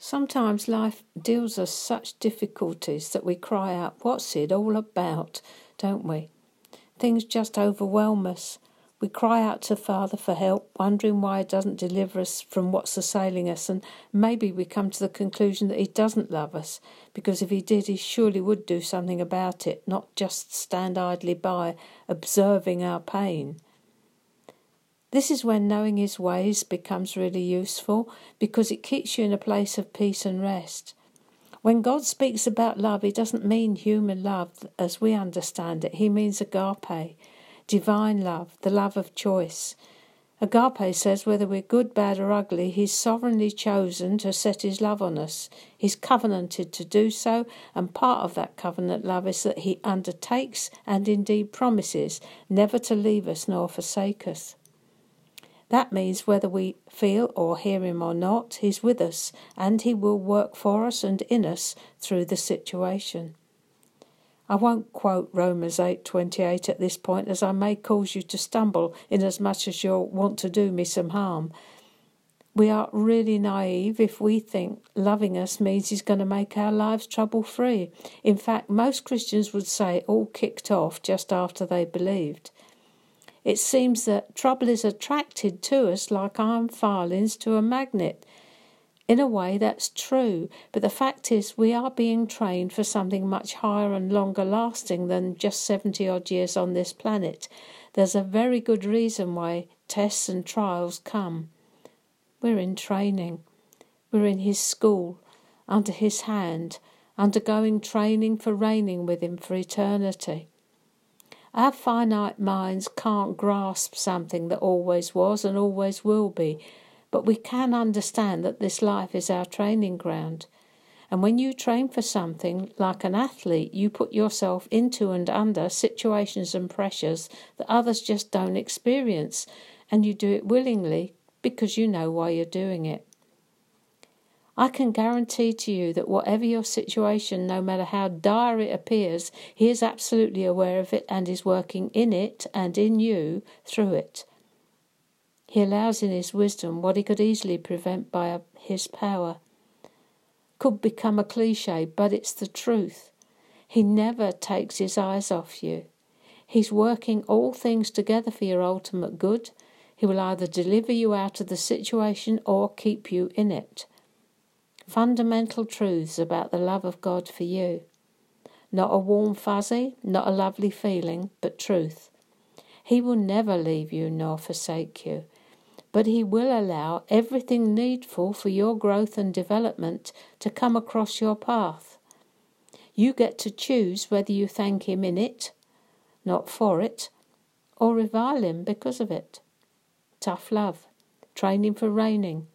Sometimes life deals us such difficulties that we cry out, What's it all about? don't we? Things just overwhelm us. We cry out to Father for help, wondering why He doesn't deliver us from what's assailing us, and maybe we come to the conclusion that He doesn't love us, because if He did, He surely would do something about it, not just stand idly by, observing our pain. This is when knowing His ways becomes really useful because it keeps you in a place of peace and rest. When God speaks about love, He doesn't mean human love as we understand it, He means agape, divine love, the love of choice. Agape says whether we're good, bad, or ugly, He's sovereignly chosen to set His love on us. He's covenanted to do so, and part of that covenant love is that He undertakes and indeed promises never to leave us nor forsake us. That means whether we feel or hear him or not, he's with us and he will work for us and in us through the situation. I won't quote Romans 8:28 at this point as I may cause you to stumble inasmuch as you'll want to do me some harm. We are really naive if we think loving us means he's going to make our lives trouble free. In fact, most Christians would say all kicked off just after they believed. It seems that trouble is attracted to us like iron filings to a magnet. In a way, that's true, but the fact is, we are being trained for something much higher and longer lasting than just 70 odd years on this planet. There's a very good reason why tests and trials come. We're in training, we're in His school, under His hand, undergoing training for reigning with Him for eternity. Our finite minds can't grasp something that always was and always will be, but we can understand that this life is our training ground. And when you train for something like an athlete, you put yourself into and under situations and pressures that others just don't experience, and you do it willingly because you know why you're doing it. I can guarantee to you that whatever your situation, no matter how dire it appears, He is absolutely aware of it and is working in it and in you through it. He allows in His wisdom what He could easily prevent by uh, His power. Could become a cliche, but it's the truth. He never takes His eyes off you. He's working all things together for your ultimate good. He will either deliver you out of the situation or keep you in it fundamental truths about the love of God for you. Not a warm fuzzy, not a lovely feeling, but truth. He will never leave you nor forsake you, but He will allow everything needful for your growth and development to come across your path. You get to choose whether you thank Him in it, not for it, or revile Him because of it. Tough love, training for reigning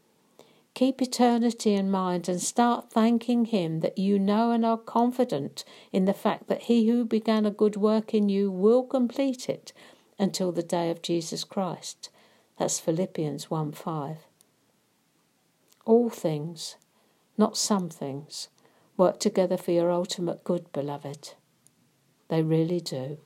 Keep eternity in mind and start thanking Him that you know and are confident in the fact that He who began a good work in you will complete it until the day of Jesus Christ. That's Philippians 1 5. All things, not some things, work together for your ultimate good, beloved. They really do.